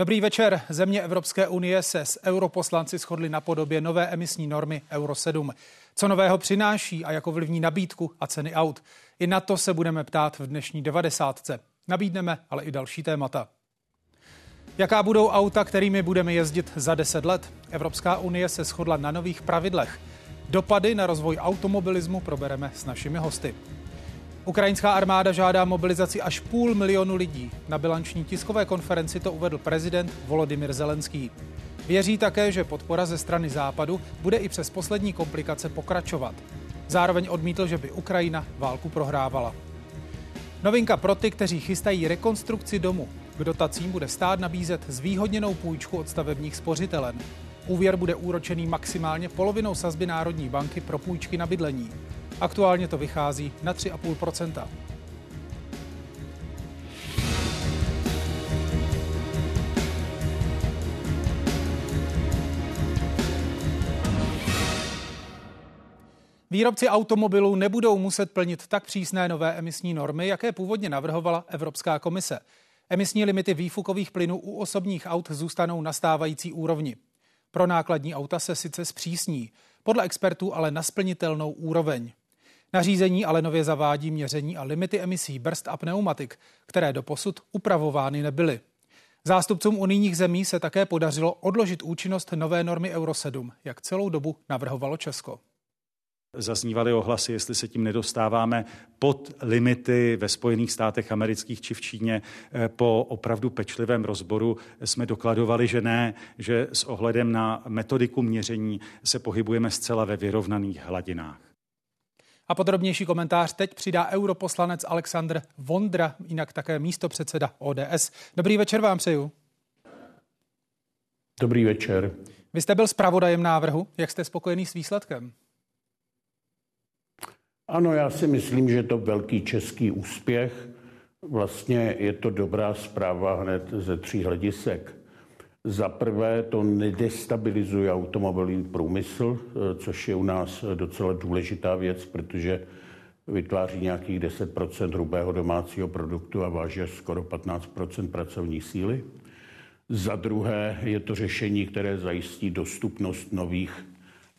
Dobrý večer. Země Evropské unie se s europoslanci shodly na podobě nové emisní normy Euro 7. Co nového přináší a jako vlivní nabídku a ceny aut? I na to se budeme ptát v dnešní 90. Nabídneme ale i další témata. Jaká budou auta, kterými budeme jezdit za 10 let? Evropská unie se shodla na nových pravidlech. Dopady na rozvoj automobilismu probereme s našimi hosty. Ukrajinská armáda žádá mobilizaci až půl milionu lidí. Na bilanční tiskové konferenci to uvedl prezident Volodymyr Zelenský. Věří také, že podpora ze strany Západu bude i přes poslední komplikace pokračovat. Zároveň odmítl, že by Ukrajina válku prohrávala. Novinka pro ty, kteří chystají rekonstrukci domu. K dotacím bude stát nabízet zvýhodněnou půjčku od stavebních spořitelen. Úvěr bude úročený maximálně polovinou sazby Národní banky pro půjčky na bydlení. Aktuálně to vychází na 3,5 Výrobci automobilů nebudou muset plnit tak přísné nové emisní normy, jaké původně navrhovala Evropská komise. Emisní limity výfukových plynů u osobních aut zůstanou na stávající úrovni. Pro nákladní auta se sice zpřísní, podle expertů ale na splnitelnou úroveň. Nařízení ale nově zavádí měření a limity emisí brzd a pneumatik, které doposud upravovány nebyly. Zástupcům unijních zemí se také podařilo odložit účinnost nové normy Euro 7, jak celou dobu navrhovalo Česko. Zaznívaly ohlasy, jestli se tím nedostáváme pod limity ve Spojených státech amerických či v Číně. Po opravdu pečlivém rozboru jsme dokladovali, že ne, že s ohledem na metodiku měření se pohybujeme zcela ve vyrovnaných hladinách. A podrobnější komentář teď přidá europoslanec Alexandr Vondra, jinak také místo předseda ODS. Dobrý večer vám přeju. Dobrý večer. Vy jste byl zpravodajem návrhu. Jak jste spokojený s výsledkem? Ano, já si myslím, že to velký český úspěch. Vlastně je to dobrá zpráva hned ze tří hledisek. Za prvé to nedestabilizuje automobilový průmysl, eh, což je u nás docela důležitá věc, protože vytváří nějakých 10% hrubého domácího produktu a váže skoro 15% pracovní síly. Za druhé je to řešení, které zajistí dostupnost nových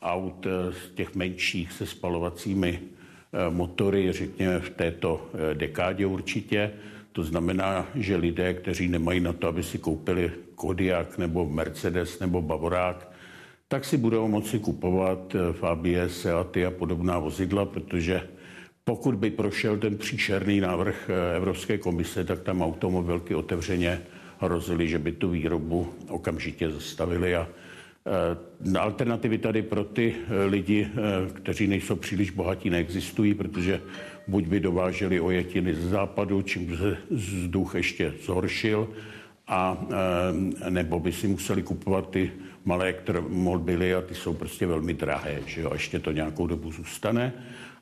aut z eh, těch menších se spalovacími eh, motory, řekněme v této dekádě určitě. To znamená, že lidé, kteří nemají na to, aby si koupili Kodiak nebo Mercedes nebo Bavorák, tak si budou moci kupovat eh, Fabie, Seaty a podobná vozidla, protože pokud by prošel ten příšerný návrh eh, Evropské komise, tak tam automobilky otevřeně hrozily, že by tu výrobu okamžitě zastavili. A eh, Alternativy tady pro ty lidi, kteří nejsou příliš bohatí, neexistují, protože buď by dováželi ojetiny z západu, čím se vzduch ještě zhoršil, a nebo by si museli kupovat ty malé elektromobily a ty jsou prostě velmi drahé, že jo, a ještě to nějakou dobu zůstane.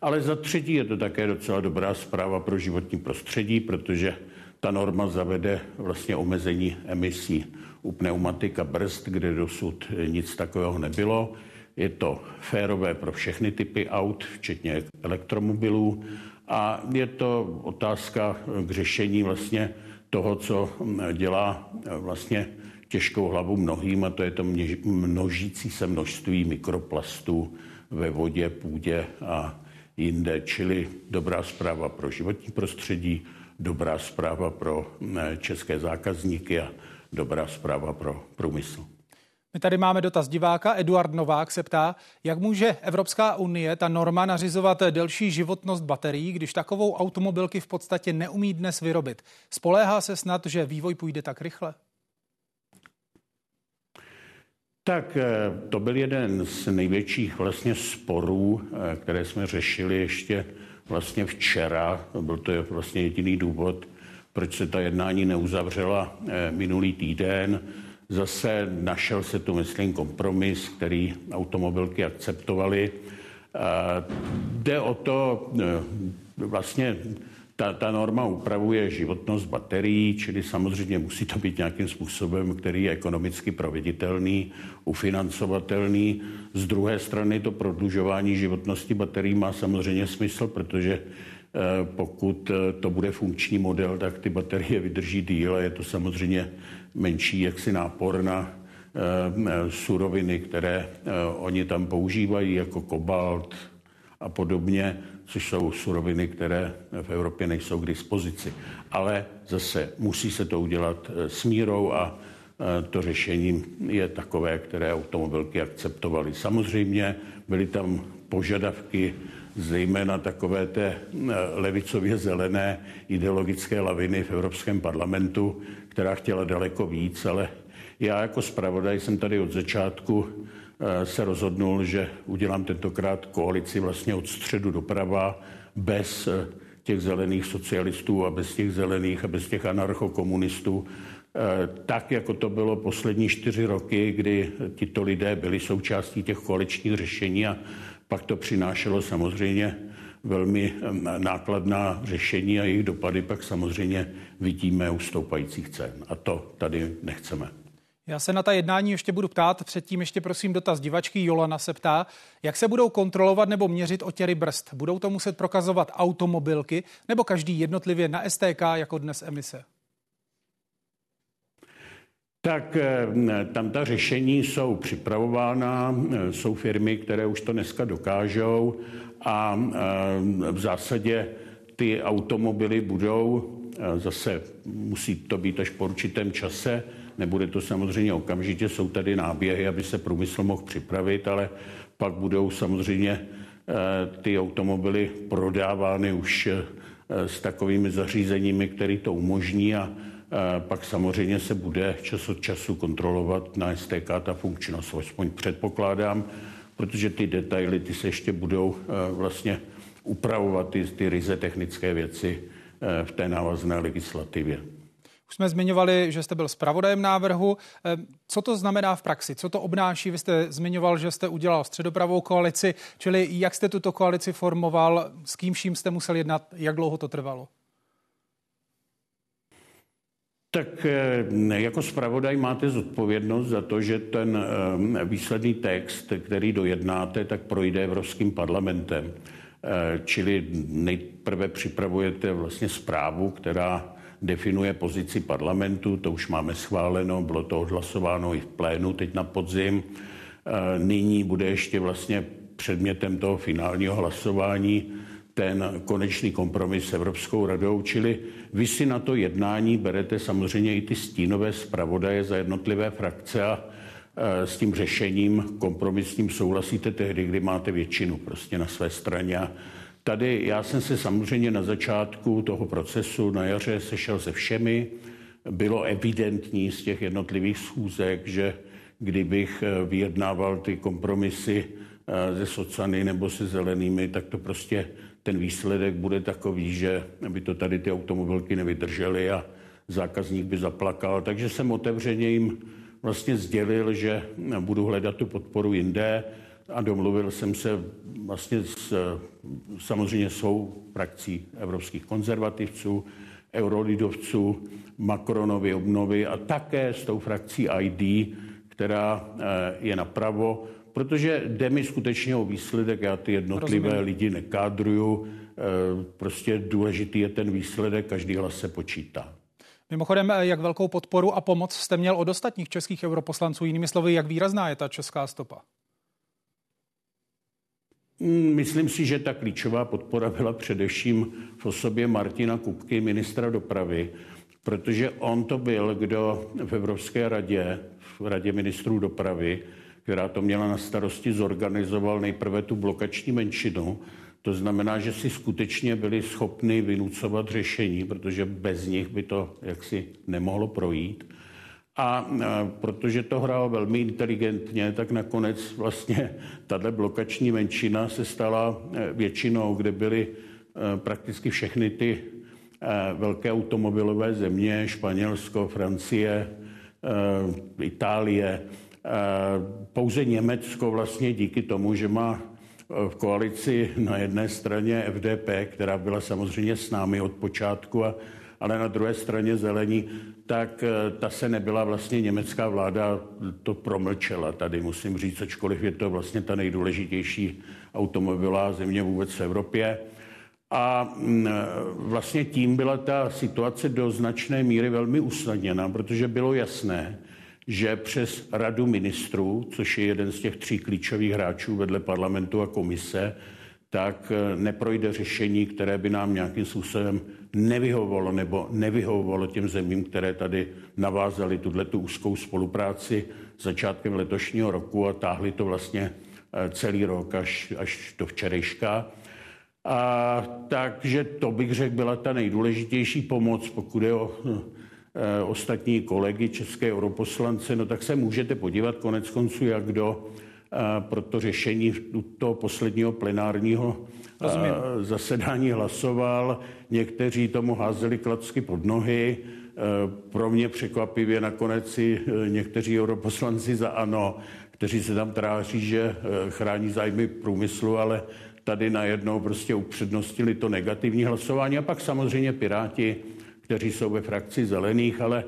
Ale za třetí je to také docela dobrá zpráva pro životní prostředí, protože ta norma zavede vlastně omezení emisí u pneumatik a brzd, kde dosud nic takového nebylo. Je to férové pro všechny typy aut, včetně elektromobilů. A je to otázka k řešení vlastně toho, co dělá vlastně těžkou hlavu mnohým, a to je to množící se množství mikroplastů ve vodě, půdě a jinde. Čili dobrá zpráva pro životní prostředí, dobrá zpráva pro české zákazníky a dobrá zpráva pro průmysl. My tady máme dotaz diváka. Eduard Novák se ptá, jak může Evropská unie, ta norma, nařizovat delší životnost baterií, když takovou automobilky v podstatě neumí dnes vyrobit. Spoléhá se snad, že vývoj půjde tak rychle? Tak eh, to byl jeden z největších vlastně sporů, eh, které jsme řešili ještě vlastně včera. Byl to vlastně jediný důvod, proč se ta jednání neuzavřela eh, minulý týden. Zase našel se tu, myslím, kompromis, který automobilky akceptovali. Jde o to, vlastně ta, ta norma upravuje životnost baterií, čili samozřejmě musí to být nějakým způsobem, který je ekonomicky proveditelný, ufinancovatelný. Z druhé strany to prodlužování životnosti baterií má samozřejmě smysl, protože pokud to bude funkční model, tak ty baterie vydrží díl a je to samozřejmě menší jaksi nápor na suroviny, které oni tam používají, jako kobalt a podobně, což jsou suroviny, které v Evropě nejsou k dispozici. Ale zase musí se to udělat s mírou a to řešení je takové, které automobilky akceptovaly. Samozřejmě byly tam požadavky zejména takové té eh, levicově zelené ideologické laviny v Evropském parlamentu, která chtěla daleko víc, ale já jako zpravodaj jsem tady od začátku eh, se rozhodnul, že udělám tentokrát koalici vlastně od středu doprava bez eh, těch zelených socialistů a bez těch zelených a bez těch anarchokomunistů, tak, jako to bylo poslední čtyři roky, kdy tito lidé byli součástí těch koaličních řešení a pak to přinášelo samozřejmě velmi nákladná řešení a jejich dopady pak samozřejmě vidíme u stoupajících cen. A to tady nechceme. Já se na ta jednání ještě budu ptát, předtím ještě prosím dotaz divačky Jolana se ptá, jak se budou kontrolovat nebo měřit otěry brzd. Budou to muset prokazovat automobilky nebo každý jednotlivě na STK jako dnes emise? Tak eh, tam ta řešení jsou připravována, eh, jsou firmy, které už to dneska dokážou a eh, v zásadě ty automobily budou, zase musí to být až po určitém čase, nebude to samozřejmě okamžitě, jsou tady náběhy, aby se průmysl mohl připravit, ale pak budou samozřejmě ty automobily prodávány už s takovými zařízeními, které to umožní a pak samozřejmě se bude čas od času kontrolovat na STK ta funkčnost, aspoň předpokládám, protože ty detaily ty se ještě budou eh, vlastně upravovat ty, ty ryze technické věci eh, v té návazné legislativě. Už jsme zmiňovali, že jste byl zpravodajem návrhu. Eh, co to znamená v praxi? Co to obnáší? Vy jste zmiňoval, že jste udělal středopravou koalici, čili jak jste tuto koalici formoval, s kým vším jste musel jednat, jak dlouho to trvalo? Tak eh, jako zpravodaj máte zodpovědnost za to, že ten eh, výsledný text, který dojednáte, tak projde Evropským parlamentem. Eh, čili nejprve připravujete vlastně zprávu, která definuje pozici parlamentu, to už máme schváleno, bylo to odhlasováno i v plénu teď na podzim. Nyní bude ještě vlastně předmětem toho finálního hlasování ten konečný kompromis s Evropskou radou, čili vy si na to jednání berete samozřejmě i ty stínové zpravodaje za jednotlivé frakce a e, s tím řešením kompromisním souhlasíte tehdy, kdy máte většinu prostě na své straně. A tady já jsem se samozřejmě na začátku toho procesu na jaře sešel se všemi. Bylo evidentní z těch jednotlivých schůzek, že kdybych e, vyjednával ty kompromisy ze socany nebo se zelenými, tak to prostě ten výsledek bude takový, že by to tady ty automobilky nevydržely a zákazník by zaplakal. Takže jsem otevřeně jim vlastně sdělil, že budu hledat tu podporu jinde a domluvil jsem se vlastně s samozřejmě svou frakcí evropských konzervativců, eurolidovců, Macronovy obnovy a také s tou frakcí ID, která eh, je napravo, protože jde mi skutečně o výsledek, já ty jednotlivé Rozumím. lidi nekádruju, eh, prostě důležitý je ten výsledek, každý hlas se počítá. Mimochodem, eh, jak velkou podporu a pomoc jste měl od ostatních českých europoslanců? Jinými slovy, jak výrazná je ta česká stopa? Hmm, myslím si, že ta klíčová podpora byla především v osobě Martina Kupky, ministra dopravy, protože on to byl, kdo v Evropské radě, v radě ministrů dopravy, která to měla na starosti, zorganizoval nejprve tu blokační menšinu. To znamená, že si skutečně byli schopni vynucovat řešení, protože bez nich by to jaksi nemohlo projít. A protože to hrál velmi inteligentně, tak nakonec vlastně tato blokační menšina se stala e, většinou, kde byly e, prakticky všechny ty e, velké automobilové země, Španělsko, Francie, Itálie, pouze Německo vlastně díky tomu, že má eh, v koalici na jedné straně FDP, která byla samozřejmě s námi od počátku, a, ale na druhé straně zelení, tak eh, ta se nebyla vlastně německá vláda, to promlčela tady, musím říct, ačkoliv je to vlastně ta nejdůležitější automobilová země vůbec v Evropě. A mm, vlastně tím byla ta situace do značné míry velmi usnadněna, protože bylo jasné, že přes radu ministrů, což je jeden z těch tří klíčových hráčů vedle parlamentu a komise, tak eh, neprojde řešení, které by nám nějakým způsobem nevyhovovalo nebo nevyhovovalo těm zemím, které tady navázaly tuto úzkou spolupráci začátkem letošního roku a táhli to vlastně eh, celý rok až, až do včerejška. A, takže to bych řekl byla ta nejdůležitější pomoc, pokud je o e, ostatní kolegy české europoslance, no tak se můžete podívat konec konců, jak kdo e, pro to řešení toho posledního plenárního Rozumím. e, zasedání hlasoval. Někteří tomu házeli klacky pod nohy. Pro mě překvapivě nakonec si e, někteří europoslanci za ANO, kteří se tam tráří, že chrání zájmy průmyslu, ale tady najednou prostě upřednostili to negativní hlasování a pak samozřejmě Piráti, kteří jsou ve frakci zelených, ale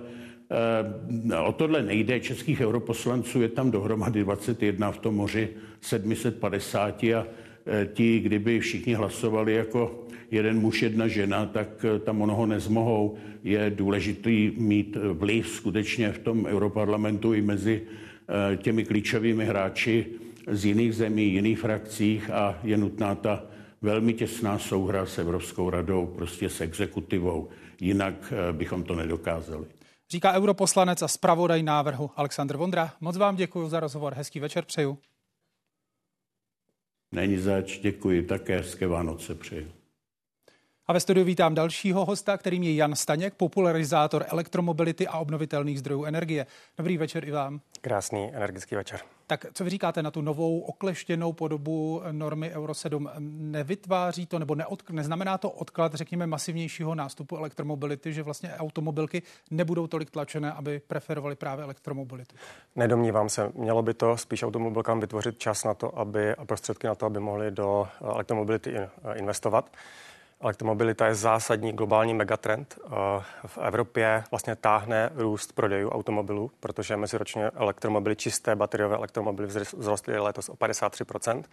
eh, o tohle nejde. Českých europoslanců je tam dohromady 21 v tom moři 750 a eh, ti, kdyby všichni hlasovali jako jeden muž, jedna žena, tak eh, tam onoho nezmohou. Je důležitý mít vliv skutečně v tom europarlamentu i mezi těmi klíčovými hráči z jiných zemí, jiných frakcích a je nutná ta velmi těsná souhra s Evropskou radou, prostě s exekutivou. Jinak eh, bychom to nedokázali. Říká europoslanec a zpravodaj návrhu Aleksandr Vondra. Moc vám děkuji za rozhovor. Hezký večer přeju. Není zač, děkuji. Také hezké Vánoce přeju. A ve studiu vítám dalšího hosta, kterým je Jan Staněk, popularizátor elektromobility a obnovitelných zdrojů energie. Dobrý večer i vám. Krásný energický večer. Tak co vy říkáte na tu novou okleštěnou podobu normy Euro 7? Nevytváří to nebo neod, neznamená to odklad, řekněme, masivnějšího nástupu elektromobility, že vlastně automobilky nebudou tolik tlačené, aby preferovali právě elektromobilitu? Nedomnívám se. Mělo by to spíš automobilkám vytvořit čas na to, aby a prostředky na to, aby mohli do elektromobility investovat. Elektromobilita je zásadní globální megatrend. Eh, v Evropě vlastně táhne růst prodejů automobilů, protože meziročně elektromobily, čisté bateriové elektromobily vzrostly letos o 53%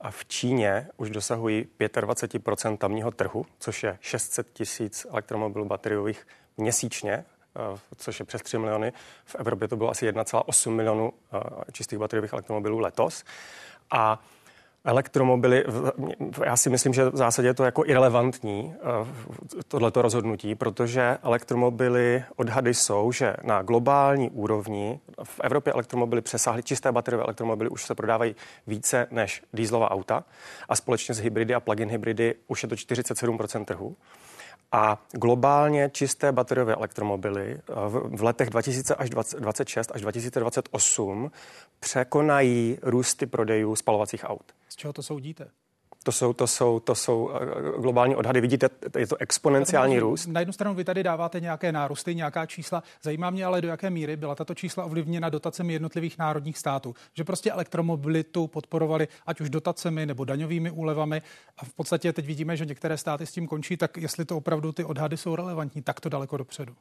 a v Číně už dosahují 25% tamního trhu, což je 600 tisíc elektromobilů bateriových měsíčně, eh, což je přes 3 miliony. V Evropě to bylo asi 1,8 milionů eh, čistých bateriových elektromobilů letos. A Elektromobily, já si myslím, že v zásadě je to jako irrelevantní, eh, tohleto rozhodnutí, protože elektromobily, odhady jsou, že na globální úrovni v Evropě elektromobily přesáhly, čisté bateriové elektromobily už se prodávají více než dýzlová auta a společně s hybridy a plug-in hybridy už je to 47% trhu. A globálně čisté bateriové elektromobily eh, v letech 2026 až 2028 překonají růsty prodejů spalovacích aut. Z čeho to soudíte? To jsou, to, jsou, to jsou eh, globální odhady. Vidíte, je to exponenciální růst. Na jednu stranu vy tady dáváte nějaké nárůsty, nějaká čísla. Zajímá mě ale, do jaké míry byla tato čísla ovlivněna dotacemi jednotlivých národních států. Že prostě elektromobilitu podporovali ať už dotacemi nebo daňovými úlevami. A v podstatě teď vidíme, že některé státy s tím končí, tak jestli to opravdu ty odhady jsou relevantní, tak to daleko dopředu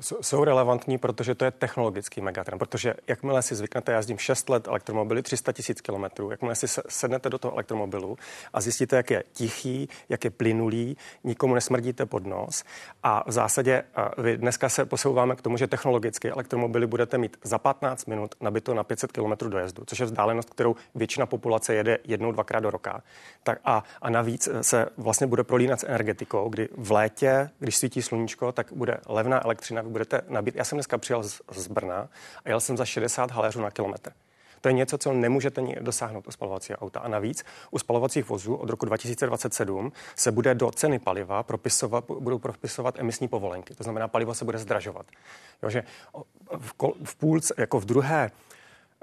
jsou relevantní, protože to je technologický megatrend. Protože jakmile si zvyknete, já jezdím 6 let elektromobily, 300 tisíc kilometrů, jakmile si sednete do toho elektromobilu a zjistíte, jak je tichý, jak je plynulý, nikomu nesmrdíte pod nos. A v zásadě vy dneska se posouváme k tomu, že technologicky elektromobily budete mít za 15 minut nabito na 500 km dojezdu, což je vzdálenost, kterou většina populace jede jednou, dvakrát do roka. Tak a, a navíc se vlastně bude prolínat s energetikou, kdy v létě, když svítí sluníčko, tak bude levná elektřina vy budete nabít. Já jsem dneska přijel z, z Brna a jel jsem za 60 haléřů na kilometr. To je něco, co nemůžete dosáhnout u spalovacího auta. A navíc u spalovacích vozů od roku 2027 se bude do ceny paliva propisovat, budou propisovat emisní povolenky. To znamená, palivo se bude zdražovat. Jo, že v, v půlce, jako v druhé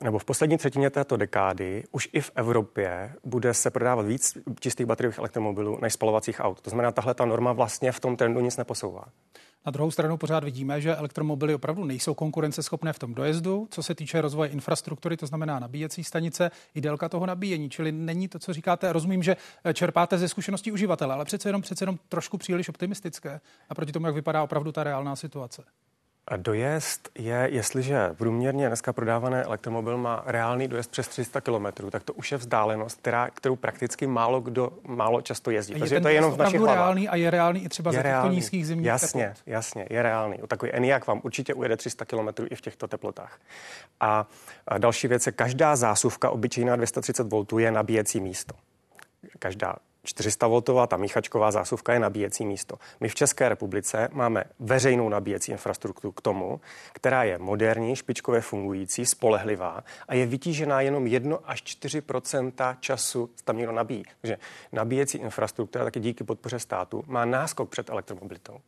nebo v poslední třetině této dekády už i v Evropě bude se prodávat víc čistých bateriových elektromobilů než spalovacích aut. To znamená, tahle ta norma vlastně v tom trendu nic neposouvá. Na druhou stranu pořád vidíme, že elektromobily opravdu nejsou konkurenceschopné v tom dojezdu, co se týče rozvoje infrastruktury, to znamená nabíjecí stanice, i délka toho nabíjení. Čili není to, co říkáte, rozumím, že čerpáte ze zkušeností uživatele, ale přece jenom, přece jenom trošku příliš optimistické a proti tomu, jak vypadá opravdu ta reálná situace. Dojezd je, jestliže průměrně dneska prodávaný elektromobil má reálný dojezd přes 300 km, tak to už je vzdálenost, která, kterou prakticky málo kdo málo často jezdí. Je to je jenom v našich reálný a je reálný i třeba je za těchto nízkých zimních Jasně, teplot. jasně, je reálný. O takový Eniak vám určitě ujede 300 km i v těchto teplotách. A, a další věc je, každá zásuvka obyčejná 230 V je nabíjecí místo. Každá 400V, ta míchačková zásuvka je nabíjecí místo. My v České republice máme veřejnou nabíjecí infrastrukturu k tomu, která je moderní, špičkově fungující, spolehlivá a je vytížená jenom 1 až 4% času tam někdo nabíjí. Takže nabíjecí infrastruktura taky díky podpoře státu má náskok před elektromobilitou.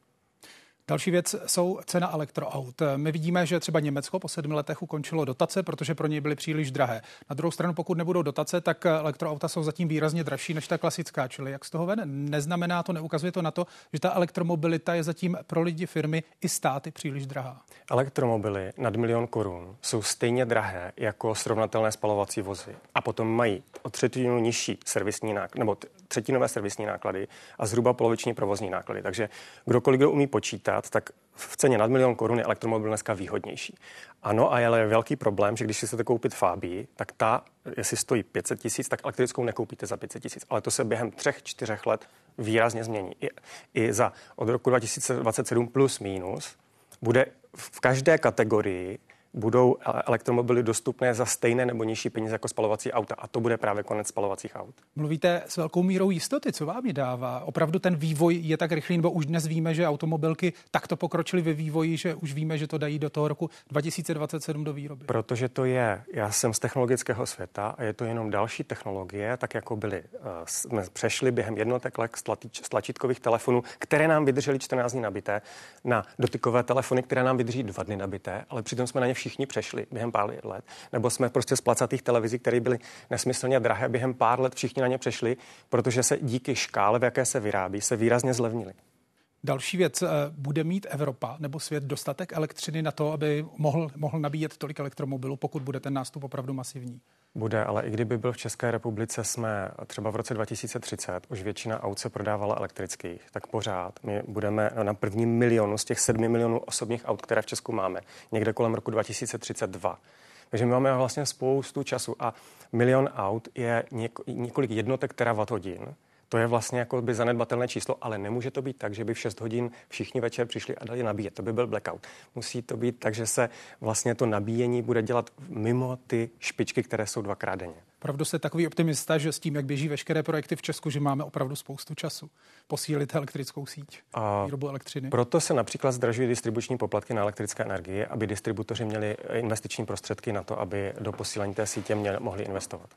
Další věc jsou cena elektroaut. My vidíme, že třeba Německo po sedmi letech ukončilo dotace, protože pro něj byly příliš drahé. Na druhou stranu, pokud nebudou dotace, tak elektroauta jsou zatím výrazně dražší než ta klasická. Čili jak z toho ven? Neznamená to, neukazuje to na to, že ta elektromobilita je zatím pro lidi, firmy i státy příliš drahá. Elektromobily nad milion korun jsou stejně drahé jako srovnatelné spalovací vozy. A potom mají o třetinu nižší servisní náklady, nebo třetinové servisní náklady a zhruba poloviční provozní náklady. Takže kdokoliv, kdo umí počítat, tak v ceně nad milion korun je elektromobil dneska výhodnější. Ano, a je velký problém, že když si chcete koupit Fabii, tak ta, jestli stojí 500 tisíc, tak elektrickou nekoupíte za 500 tisíc. Ale to se během třech, čtyřech let výrazně změní. I, I za od roku 2027 plus minus bude v každé kategorii budou elektromobily dostupné za stejné nebo nižší peníze jako spalovací auta. A to bude právě konec spalovacích aut. Mluvíte s velkou mírou jistoty, co vám je dává? Opravdu ten vývoj je tak rychlý, nebo už dnes víme, že automobilky takto pokročily ve vývoji, že už víme, že to dají do toho roku 2027 do výroby? Protože to je, já jsem z technologického světa a je to jenom další technologie, tak jako byly, eh, jsme přešli během jednotek let z tlačítkových telefonů, které nám vydržely 14 dní nabité, na dotykové telefony, které nám vydrží dva dny nabité, ale přitom jsme na ně všichni přešli během pár let. Nebo jsme prostě z placatých televizí, které byly nesmyslně drahé, během pár let všichni na ně přešli, protože se díky škále, v jaké se vyrábí, se výrazně zlevnili. Další věc, eh, bude mít Evropa nebo svět dostatek elektřiny na to, aby mohl, mohl nabíjet tolik elektromobilů, pokud bude ten nástup opravdu masivní? Bude, ale i kdyby byl v České republice, jsme třeba v roce 2030, už většina aut se prodávala elektrických, tak pořád my budeme na prvním milionu z těch sedmi milionů osobních aut, které v Česku máme, někde kolem roku 2032. Takže my máme vlastně spoustu času a milion aut je několik jednotek terawatt hodin to je vlastně jako by zanedbatelné číslo, ale nemůže to být tak, že by v 6 hodin všichni večer přišli a dali nabíjet. To by byl blackout. Musí to být tak, že se vlastně to nabíjení bude dělat mimo ty špičky, které jsou dvakrát denně. Opravdu se takový optimista, že s tím, jak běží veškeré projekty v Česku, že máme opravdu spoustu času posílit elektrickou síť, a výrobu elektřiny. Proto se například zdražují distribuční poplatky na elektrické energie, aby distributoři měli investiční prostředky na to, aby do posílení té sítě měli, mohli investovat.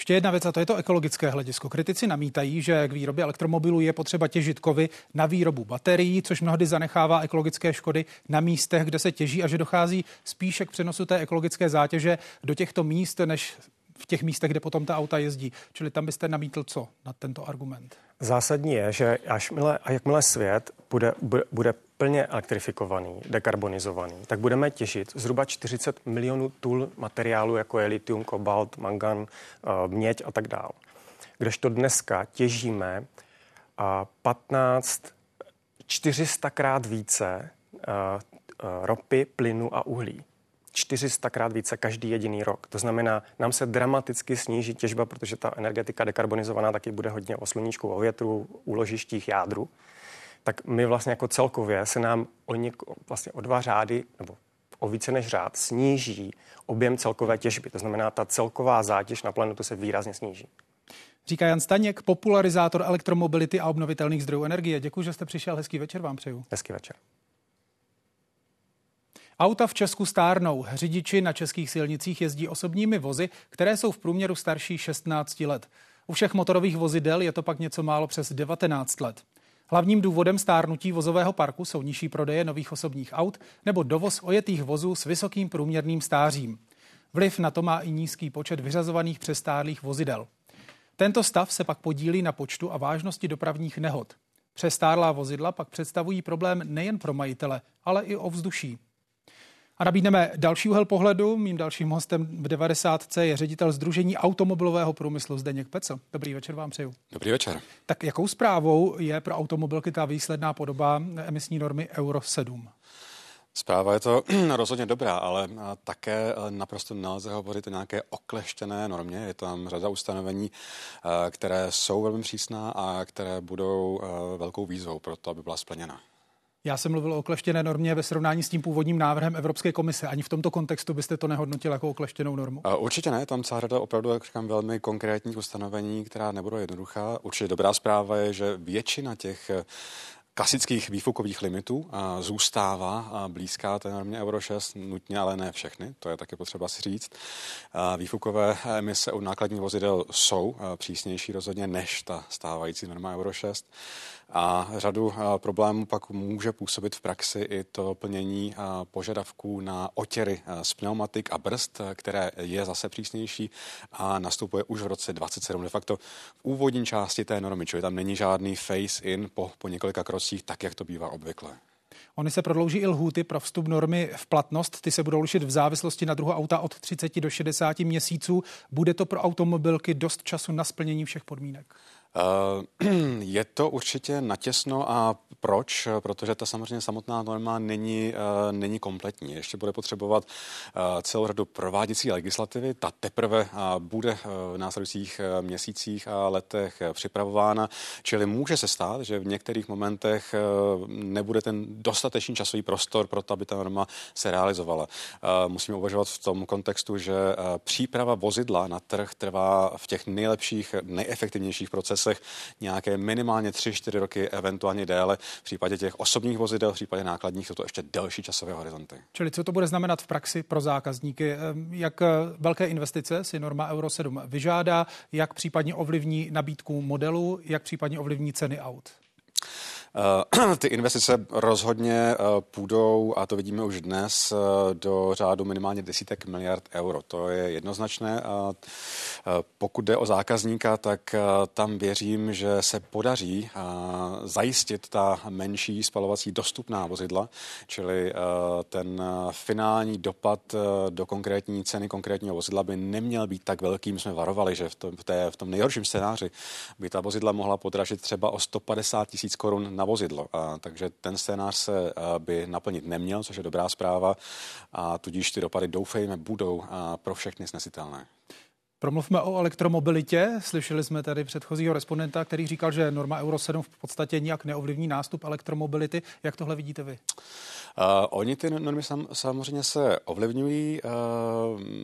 Ještě jedna věc, a to je to ekologické hledisko. Kritici namítají, že k výrobě elektromobilů je potřeba těžit kovy na výrobu baterií, což mnohdy zanechává ekologické škody na místech, kde se těží a že dochází spíše k přenosu té ekologické zátěže do těchto míst, než v těch místech, kde potom ta auta jezdí. Čili tam byste namítl co na tento argument? Zásadní je, že až mile, a jakmile svět bude, bude, bude plně elektrifikovaný, dekarbonizovaný, tak budeme těžit zhruba 40 milionů tun materiálu, jako je litium, kobalt, mangan, eh, měď a tak dále. Kdežto dneska těžíme 15 400 krát více eh, eh, ropy, plynu a uhlí. 400 krát více každý jediný rok. To znamená, nám se dramaticky sníží těžba, protože ta energetika dekarbonizovaná taky bude hodně o sluníčku, o větru, úložištích jádru. Tak my vlastně jako celkově se nám o, něk, vlastně o dva řády nebo o více než řád sníží objem celkové těžby. To znamená, ta celková zátěž na planetu se výrazně sníží. Říká Jan Staněk, popularizátor elektromobility a obnovitelných zdrojů energie. Děkuji, že jste přišel. Hezký večer vám přeju. Hezký večer. Auta v Česku stárnou. Řidiči na českých silnicích jezdí osobními vozy, které jsou v průměru starší 16 let. U všech motorových vozidel je to pak něco málo přes 19 let. Hlavním důvodem stárnutí vozového parku jsou nižší prodeje nových osobních aut nebo dovoz ojetých vozů s vysokým průměrným stářím. Vliv na to má i nízký počet vyřazovaných přestárlých vozidel. Tento stav se pak podílí na počtu a vážnosti dopravních nehod. Přestárlá vozidla pak představují problém nejen pro majitele, ale i o vzduší. A nabídneme další úhel pohledu. Mým dalším hostem v 90. je ředitel Združení automobilového průmyslu Zdeněk Pecel. Dobrý večer vám přeju. Dobrý večer. Tak jakou zprávou je pro automobilky ta výsledná podoba emisní normy Euro 7? Zpráva je to rozhodně dobrá, ale také naprosto nelze hovořit o nějaké okleštěné normě. Je tam řada ustanovení, které jsou velmi přísná a které budou velkou výzvou pro to, aby byla splněna. Já jsem mluvil o okleštěné normě ve srovnání s tím původním návrhem Evropské komise. Ani v tomto kontextu byste to nehodnotil jako okleštěnou normu? Určitě ne, tam celá řada opravdu, jak říkám, velmi konkrétních ustanovení, která nebudou jednoduchá. Určitě dobrá zpráva je, že většina těch klasických výfukových limitů zůstává blízká té normě Euro 6, nutně ale ne všechny, to je také potřeba si říct. Výfukové emise u nákladních vozidel jsou přísnější rozhodně než ta stávající norma Euro 6. A řadu problémů pak může působit v praxi i to plnění požadavků na otěry z pneumatik a brzd, které je zase přísnější a nastupuje už v roce 27. De facto v úvodní části té normy, čili tam není žádný face-in po, po několika krocích, tak jak to bývá obvykle. Ony se prodlouží i lhůty pro vstup normy v platnost. Ty se budou lišit v závislosti na druhu auta od 30 do 60 měsíců. Bude to pro automobilky dost času na splnění všech podmínek? Eh, je to určitě natěsno a proč? Protože ta samozřejmě samotná norma není, eh, není kompletní. Ještě bude potřebovat eh, celou řadu prováděcí legislativy. Ta teprve bude v následujících měsících a letech připravována, čili může se stát, že v některých momentech nebude ten dostatečný časový prostor pro to, aby ta norma se realizovala. Musíme uvažovat v tom kontextu, že příprava vozidla na trh trvá v těch nejlepších, nejefektivnějších procesech procesech nějaké minimálně 3-4 roky, eventuálně déle. V případě těch osobních vozidel, v případě nákladních jsou to ještě delší časové horizonty. Čili co to bude znamenat v praxi pro zákazníky? Jak velké investice si norma Euro 7 vyžádá, jak případně ovlivní nabídku modelu, jak případně ovlivní ceny aut? Eh, ty investice rozhodně eh, půjdou, a to vidíme už dnes, eh, do řádu minimálně desítek miliard euro. To je jednoznačné. A pokud jde o zákazníka, tak tam věřím, že se podaří zajistit ta menší spalovací dostupná vozidla, čili ten finální dopad do konkrétní ceny konkrétního vozidla by neměl být tak velký. My jsme varovali, že v tom, v, té, v tom nejhorším scénáři by ta vozidla mohla podražit třeba o 150 tisíc korun na vozidlo. A, takže ten scénář se a, by naplnit neměl, což je dobrá zpráva a tudíž ty dopady doufejme budou a, pro všechny snesitelné. Promluvme o elektromobilitě. Slyšeli jsme tady předchozího respondenta, který říkal, že norma Euro 7 v podstatě nijak neovlivní nástup elektromobility. Jak tohle vidíte vy? Uh, oni ty normy sam, samozřejmě se ovlivňují. Uh,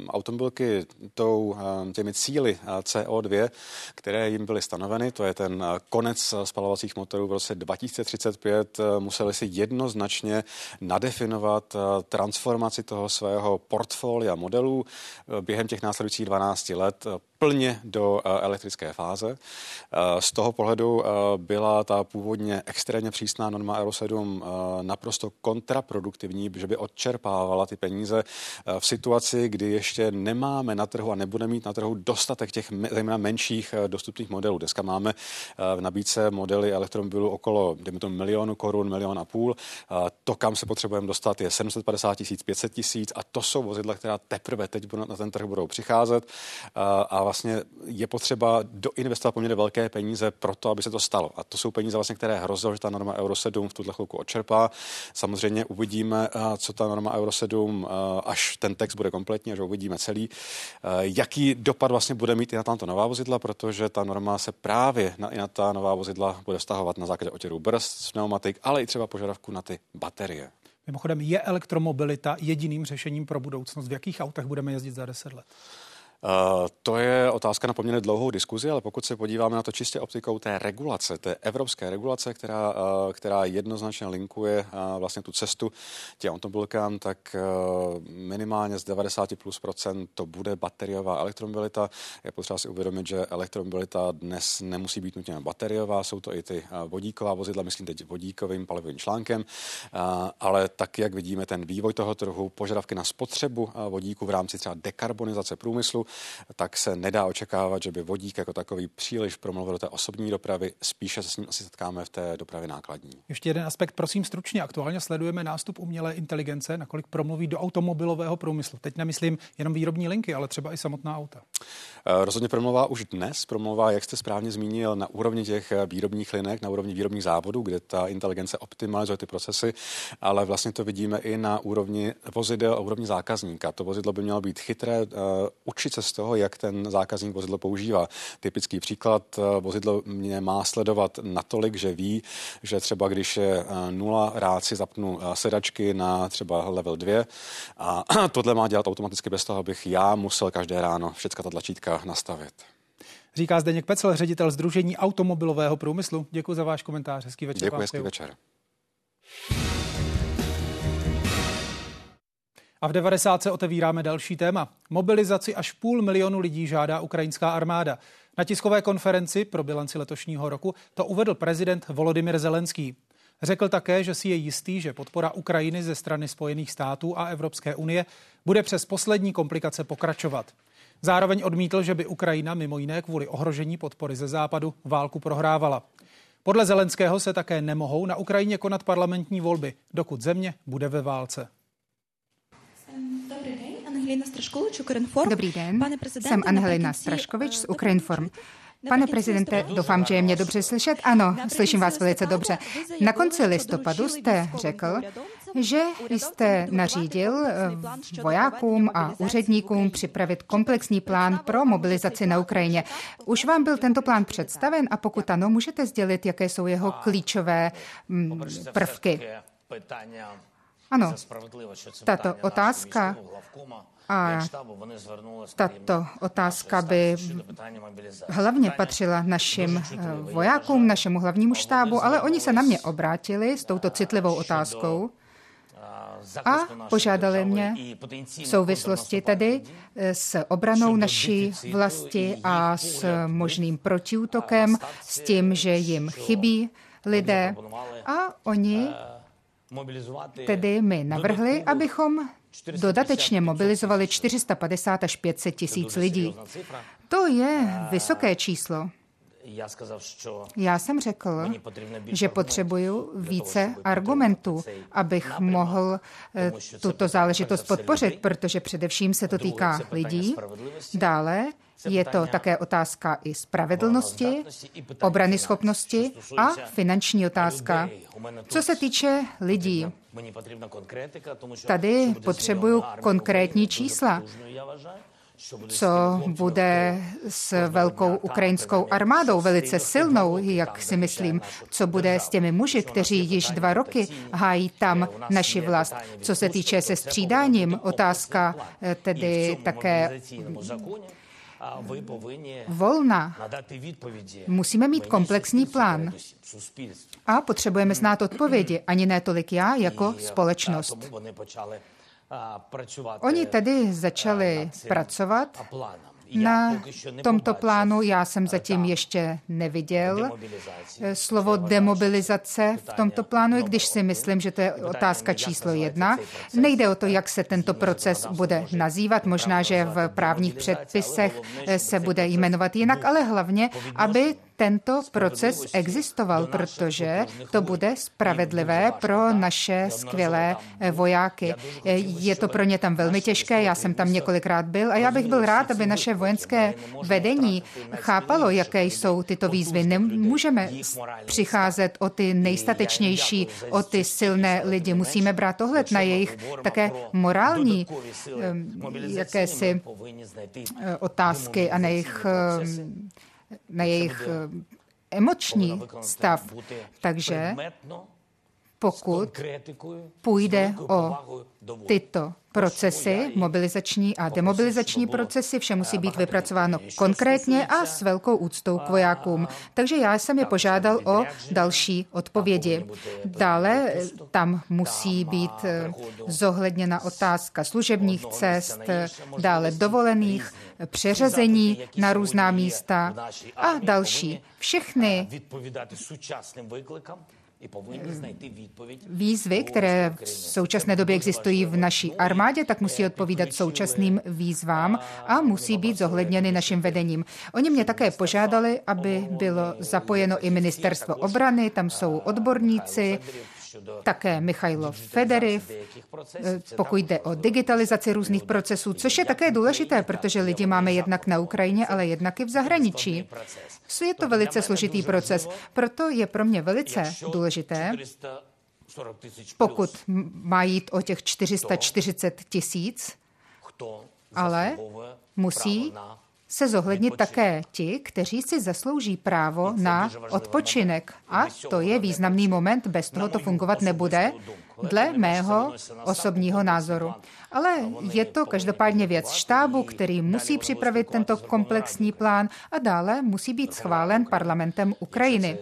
automobilky tou, uh, těmi cíly uh, CO2, které jim byly stanoveny, to je ten uh, konec spalovacích motorů v roce 2035, uh, museli si jednoznačně nadefinovat uh, transformaci toho svého portfolia modelů uh, během těch následujících 12 let that plně do eh, elektrické fáze. Eh, z toho pohledu eh, byla ta původně extrémně přísná norma Euro 7 naprosto kontraproduktivní, že by odčerpávala ty peníze v situaci, kdy ještě nemáme na trhu a nebude mít na trhu dostatek těch zejména menších dostupných modelů. Dneska máme v nabídce modely elektromobilů okolo, dejme to milionu korun, milion a půl. To, kam se potřebujeme dostat, je 750 tisíc, 500 tisíc a to jsou vozidla, která teprve teď na ten trh budou přicházet a vlastně je potřeba doinvestovat poměrně velké peníze pro to, aby se to stalo. A to jsou peníze, vlastně, které hrozilo, že ta norma Euro 7 v tuhle chvilku odčerpá. Samozřejmě uvidíme, eh, co ta norma Euro 7, eh, až ten text bude kompletní, až uvidíme celý, eh, jaký dopad vlastně bude mít i na tato nová vozidla, protože ta norma se právě na, i na ta nová vozidla bude vztahovat na základě otěru brzd, pneumatik, ale i třeba požadavku na ty baterie. Mimochodem, je elektromobilita jediným řešením pro budoucnost? V jakých autech budeme jezdit za 10 let? Uh, to je otázka na poměrně dlouhou diskuzi, ale pokud se podíváme na to čistě optikou té regulace, té evropské regulace, která, uh, která jednoznačně linkuje uh, vlastně tu cestu těm automobilkám, tak minimálně z 90 plus procent to bude bateriová elektromobilita. Je potřeba si uvědomit, že elektromobilita dnes nemusí být nutně bateriová, jsou to i ty vodíková vozidla, myslím teď vodíkovým palivovým článkem, ale tak, jak vidíme ten vývoj toho trhu, požadavky na spotřebu vodíku v rámci třeba dekarbonizace průmyslu, tak se nedá očekávat, že by vodík jako takový příliš promluvil do té osobní dopravy, spíše se s ním asi setkáme v té dopravě nákladní. Ještě jeden aspekt, prosím stručně. Aktuálně sledujeme nástup umělé inteligence, nakolik promluví do automobilového průmyslu. Teď nemyslím jenom výrobní linky, ale třeba i samotná auta. Eh, rozhodně promluvá už dnes, promluvá, jak jste správně zmínil, na úrovni těch eh, výrobních linek, na úrovni výrobních závodů, kde ta inteligence optimalizuje ty procesy, ale vlastně to vidíme i na úrovni vozidel a úrovni zákazníka. To vozidlo by mělo být chytré, uh, učit se z toho, jak ten zákazník vozidlo používá. Typický příklad, uh, vozidlo mě má sledovat natolik, že ví, že třeba když je uh, nula, rád si zapnu sedačky na třeba level 2 a tohle má dělat automaticky bez toho, abych já musel každé ráno všechna ta tlačítka nastavit. Říká Zdeněk Pecel, ředitel Združení automobilového průmyslu. Děkuji za váš komentář. Hezký večer. Děkuji, hezký večer. A v 90. se otevíráme další téma. Mobilizaci až půl milionu lidí žádá ukrajinská armáda. Na tiskové konferenci pro bilanci letošního roku to uvedl prezident Volodymyr Zelenský. Řekl také, že si je jistý, že podpora Ukrajiny ze strany Spojených států a Evropské unie bude přes poslední komplikace pokračovat. Zároveň odmítl, že by Ukrajina mimo jiné kvůli ohrožení podpory ze západu válku prohrávala. Podle Zelenského se také nemohou na Ukrajině konat parlamentní volby, dokud země bude ve válce. Dobrý den, jsem Angelina Straškovič z Ukrainform. Pane prezidente, doufám, že je mě dobře slyšet. Ano, slyším vás velice dobře. Na konci listopadu jste řekl, že jste nařídil eh, vojákům a úředníkům připravit komplexní plán pro mobilizaci na Ukrajině. Už vám byl tento plán představen a pokud ano, můžete sdělit, jaké jsou jeho klíčové mm, prvky? Ano, tato otázka a tato otázka by hlavně patřila našim eh, vojákům, našemu hlavnímu štábu, ale oni se na mě obrátili s touto citlivou otázkou a požádali mě v souvislosti tedy eh, s obranou naší vlasti a s možným protiútokem, s tím, že jim chybí lidé a oni tedy mi navrhli, abychom dodatečně mobilizovali 450 až 500 tisíc lidí. To je vysoké číslo. Já jsem řekl, že potřebuju více argumentů, abych mohl eh, tuto záležitost podpořit, protože především se to týká lidí. Dále je to také otázka i spravedlnosti, obrany schopnosti a finanční otázka. Co se týče lidí, tady potřebuju konkrétní čísla co bude s velkou ukrajinskou armádou, velice silnou, jak si myslím, co bude s těmi muži, kteří již dva roky hájí tam naši vlast. Co se týče se střídáním, otázka eh, tedy také volna. Musíme mít komplexní plán. A potřebujeme znát odpovědi, ani ne tolik já, jako společnost. Oni tedy začali pracovat na tomto plánu já jsem zatím ještě neviděl. Slovo demobilizace v tomto plánu, i když si myslím, že to je otázka číslo jedna. Nejde o to, jak se tento proces bude nazývat, možná, že v právních předpisech se bude jmenovat jinak, ale hlavně, aby tento proces existoval, protože to bude spravedlivé pro naše skvělé vojáky. Je to pro ně tam velmi těžké, já jsem tam několikrát byl a já bych byl rád, aby naše vojenské vedení chápalo, jaké jsou tyto výzvy. Nemůžeme přicházet o ty nejstatečnější, o ty silné lidi. Musíme brát ohled na jejich také morální jakési eh, otázky a na jejich na jejich eh, emoční stav. Takže pokud půjde o tyto procesy, mobilizační a demobilizační procesy, vše musí být vypracováno konkrétně a s velkou úctou k vojákům. Takže já jsem je požádal o další odpovědi. Dále tam musí být eh, zohledněna otázka služebních cest, dále dovolených, přeřazení na různá místa a další. Všechny Výzvy, které v současné době existují v naší armádě, tak musí odpovídat současným výzvám a musí být zohledněny naším vedením. Oni mě také požádali, aby bylo zapojeno i ministerstvo obrany, tam jsou odborníci, také Michailo Federiv, eh, pokud jde o digitalizaci různých procesů, což je také důležité, protože lidi máme jednak na Ukrajině, ale jednak i v zahraničí. Je to velice složitý proces, proto je pro mě velice důležité, pokud má jít o těch 440 tisíc, ale musí se zohlednit také ti, kteří si zaslouží právo na odpočinek. A to je významný moment, bez toho to fungovat nebude dle mého osobního názoru. Ale je to každopádně věc štábu, který musí připravit tento komplexní plán a dále musí být schválen parlamentem Ukrajiny.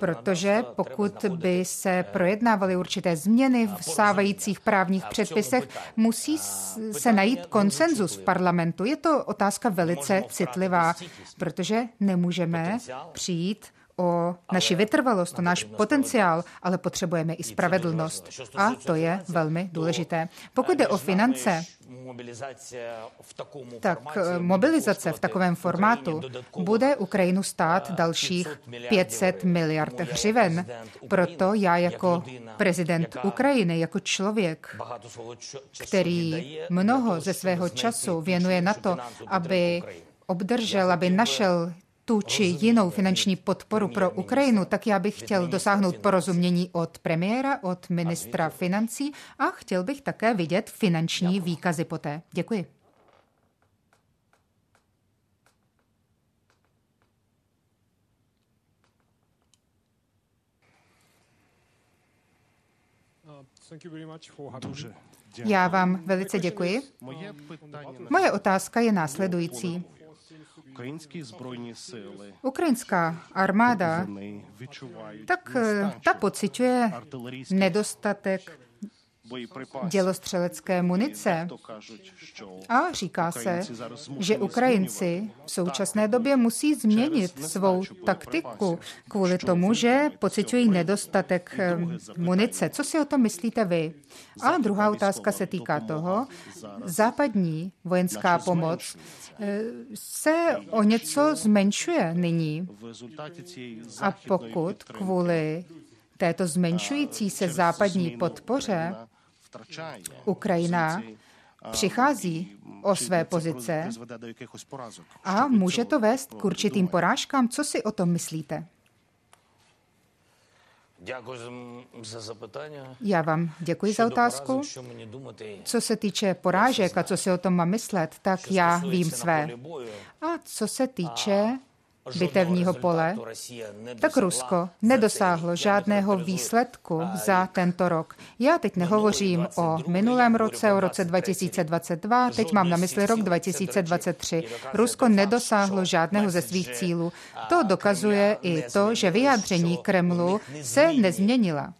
Protože pokud by se projednávaly určité změny v sávajících právních předpisech, musí se najít konsenzus v parlamentu. Je to otázka velice citlivá, protože nemůžeme přijít o naši vytrvalost, o náš potenciál, ale potřebujeme i spravedlnost. A to je velmi důležité. Pokud jde o finance, tak mobilizace v takovém formátu bude Ukrajinu stát dalších 500 miliard hřiven. Proto já jako prezident Ukrajiny, jako člověk, který mnoho ze svého času věnuje na to, aby obdržel, aby našel tu či jinou finanční podporu pro Ukrajinu, tak já bych chtěl dosáhnout porozumění od premiéra, od ministra financí a chtěl bych také vidět finanční výkazy poté. Děkuji. Já vám velice děkuji. Moje otázka je následující. Ukrajinská armáda, tak eh, ta pociťuje nedostatek dělostřelecké munice. A říká se, že Ukrajinci v současné době musí změnit svou taktiku kvůli tomu, že pocitují nedostatek eh, munice. Co si o tom myslíte vy? A druhá otázka se týká toho, západní vojenská pomoc eh, se o něco zmenšuje nyní. A pokud kvůli této zmenšující se západní podpoře Ukrajina přichází o své pozice a může to vést k určitým porážkám. Co si o tom myslíte? Já vám děkuji za otázku. Co se týče porážek a co si o tom mám myslet, tak já vím své. A co se týče bitevního pole, tak Rusko nedosáhlo žádného výsledku za tento rok. Já teď nehovořím o minulém roce, o roce 2022, teď mám na mysli rok 2023. Rusko nedosáhlo žádného ze svých cílů. To dokazuje i to, že vyjádření Kremlu se nezměnila.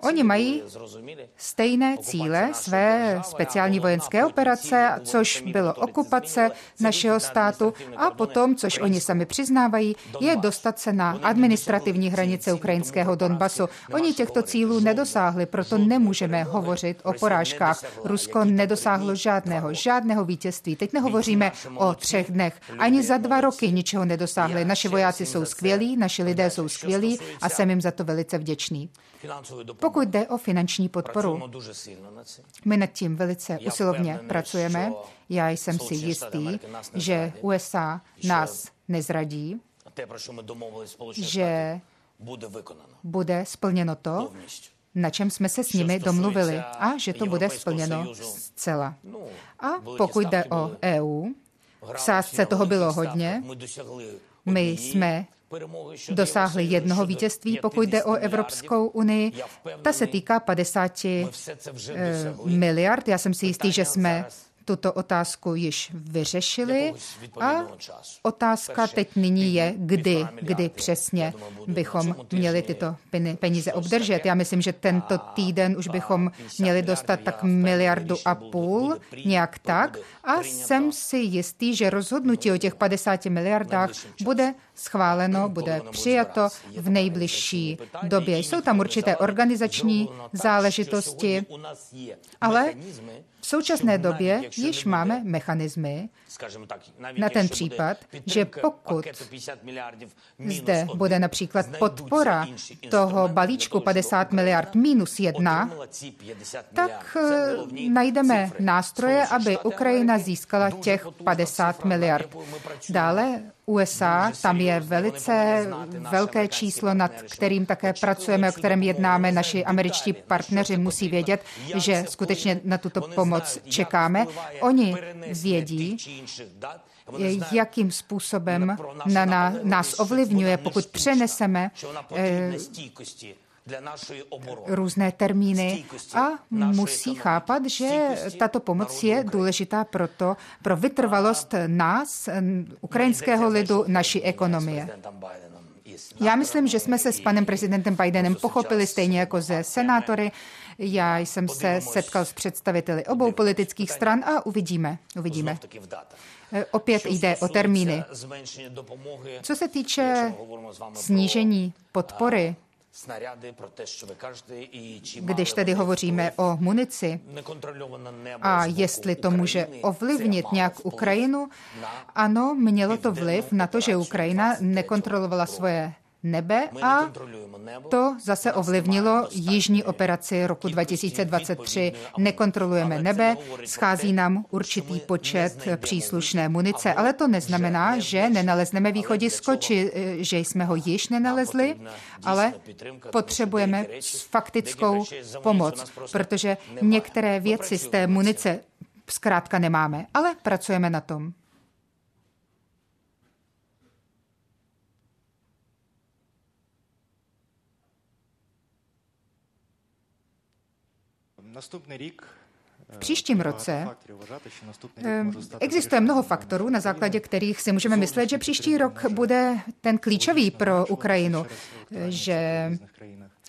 Oni mají stejné cíle své speciální vojenské operace, což bylo okupace našeho státu a potom, což oni sami přiznávají, je dostat se na administrativní hranice ukrajinského Donbasu. Oni těchto cílů nedosáhli, proto nemůžeme hovořit o porážkách. Rusko nedosáhlo žádného, žádného vítězství. Teď nehovoříme o třech dnech. Ani za dva roky ničeho nedosáhli. Naši vojáci jsou skvělí, naši lidé jsou skvělí a jsem jim za to velice vděčný. Pokud jde o finanční podporu, my nad tím velice usilovně pracujeme. Já jsem si jistý, že USA nás nezradí, že bude splněno to, na čem jsme se s nimi domluvili a že to bude splněno zcela. A pokud jde o EU, v sázce toho bylo hodně. My jsme dosáhli jednoho vítězství, pokud jde o Evropskou unii. Ta se týká 50 eh, miliard. Já jsem si jistý, že jsme tuto otázku již vyřešili a otázka teď nyní je, kdy, kdy přesně bychom měli tyto peníze obdržet. Já myslím, že tento týden už bychom měli dostat tak miliardu a půl, nějak tak. A jsem si jistý, že rozhodnutí o těch 50 miliardách bude schváleno, bude přijato v nejbližší době. Jsou tam určité organizační záležitosti, ale v současné době již máme mechanismy na ten případ, že pokud zde bude například podpora toho balíčku 50 miliard minus jedna, tak eh, najdeme nástroje, aby Ukrajina získala těch 50 miliard. Dále USA, tam je velice velké číslo, nad kterým také pracujeme, o kterém jednáme. Naši američtí partneři musí vědět, že skutečně na tuto pomoc čekáme. Oni vědí, jakým způsobem na nás ovlivňuje, pokud přeneseme různé termíny a musí chápat, že tato pomoc je důležitá proto, pro vytrvalost nás, ukrajinského lidu, naší ekonomie. Já myslím, že jsme se s panem prezidentem Bidenem pochopili stejně jako ze senátory. Já jsem se setkal s představiteli obou politických stran a uvidíme. Uvidíme. Opět jde o termíny. Co se týče snížení podpory když tedy hovoříme o munici a jestli to může ovlivnit nějak Ukrajinu, ano, mělo to vliv na to, že Ukrajina nekontrolovala svoje nebe a to zase ovlivnilo jižní operaci roku 2023. Nekontrolujeme nebe, schází nám určitý počet příslušné munice, ale to neznamená, že nenalezneme východisko, či eh, že jsme ho již nenalezli, ale potřebujeme faktickou pomoc, protože některé věci z té munice zkrátka nemáme, ale pracujeme na tom. V příštím roce existuje mnoho faktorů, na základě kterých si můžeme myslet, že příští rok bude ten klíčový pro Ukrajinu, že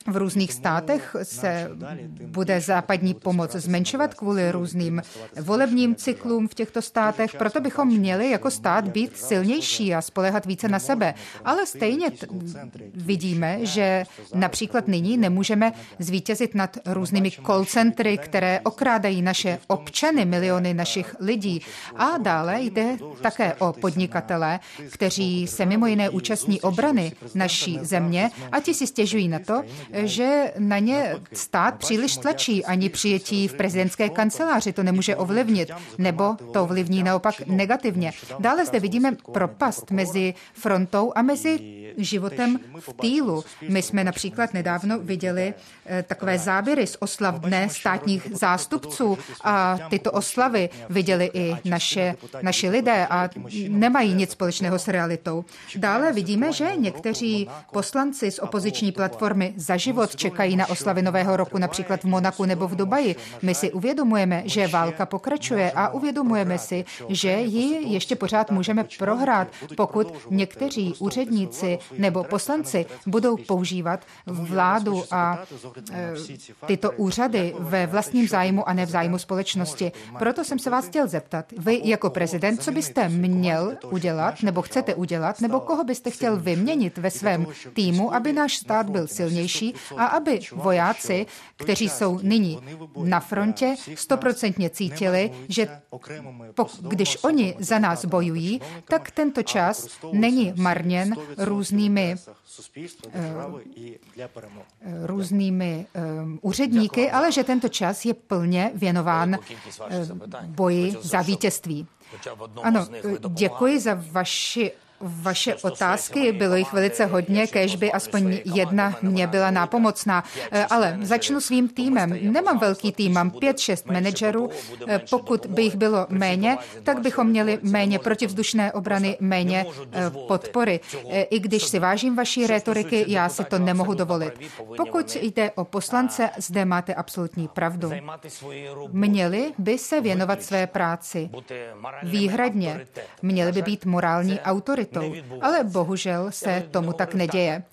v různých státech se bude západní pomoc zmenšovat kvůli různým volebním cyklům v těchto státech, proto bychom měli jako stát být silnější a spolehat více na sebe. Ale stejně vidíme, že například nyní nemůžeme zvítězit nad různými call centry, které okrádají naše občany, miliony našich lidí. A dále jde také o podnikatele, kteří se mimo jiné účastní obrany naší země a ti si stěžují na to, že na ně stát příliš tlačí, ani přijetí v prezidentské kanceláři to nemůže ovlivnit, nebo to ovlivní naopak negativně. Dále zde vidíme propast mezi frontou a mezi životem v týlu. My jsme například nedávno viděli eh, takové záběry z oslav dne státních zástupců a tyto oslavy viděli i naše, naši lidé a nemají nic společného s realitou. Dále vidíme, že někteří poslanci z opoziční platformy za život čekají na oslavy Nového roku například v Monaku nebo v Dubaji. My si uvědomujeme, že válka pokračuje a uvědomujeme si, že ji ještě pořád můžeme prohrát, pokud někteří úředníci nebo poslanci budou používat vládu a e, tyto úřady ve vlastním zájmu a ne v zájmu společnosti. Proto jsem se vás chtěl zeptat, vy jako prezident, co byste měl udělat nebo chcete udělat, nebo koho byste chtěl vyměnit ve svém týmu, aby náš stát byl silnější a aby vojáci, kteří jsou nyní na frontě, stoprocentně cítili, že když oni za nás bojují, tak tento čas není marněn různými eh, různými um, úředníky, ale že tento čas je plně věnován uh, boji za vítězství. Ano, děkuji za vaši vaše otázky, bylo jich velice hodně, kež by aspoň jedna mě byla nápomocná. Eh, ale začnu svým týmem. Nemám velký tým, mám pět, šest manažerů. Eh, pokud by jich bylo méně, tak bychom měli méně protivzdušné obrany, méně eh, podpory. I když si vážím vaší retoriky, já si to nemohu dovolit. Pokud jde o poslance, zde máte absolutní pravdu. Měli by se věnovat své práci. Výhradně. Měli by být morální autoritou. Ale bohužel se tomu tak neděje.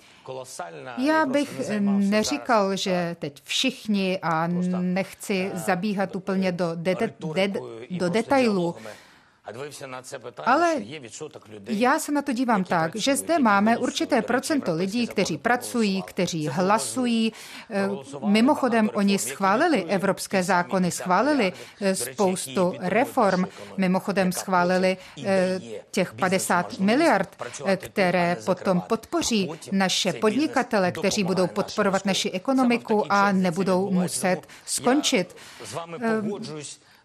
Já bych neříkal, že teď všichni a nechci zabíhat úplně do, de- de- de- do detailů, ale já se na to dívám tak, že zde máme určité procento lidí, kteří pracují, kteří hlasují. Eh, mimochodem, oni schválili evropské zákony, schválili eh, spoustu reform. Mimochodem schválili eh, těch 50 miliard, které potom podpoří naše podnikatele, kteří budou podporovat naši ekonomiku a nebudou muset skončit.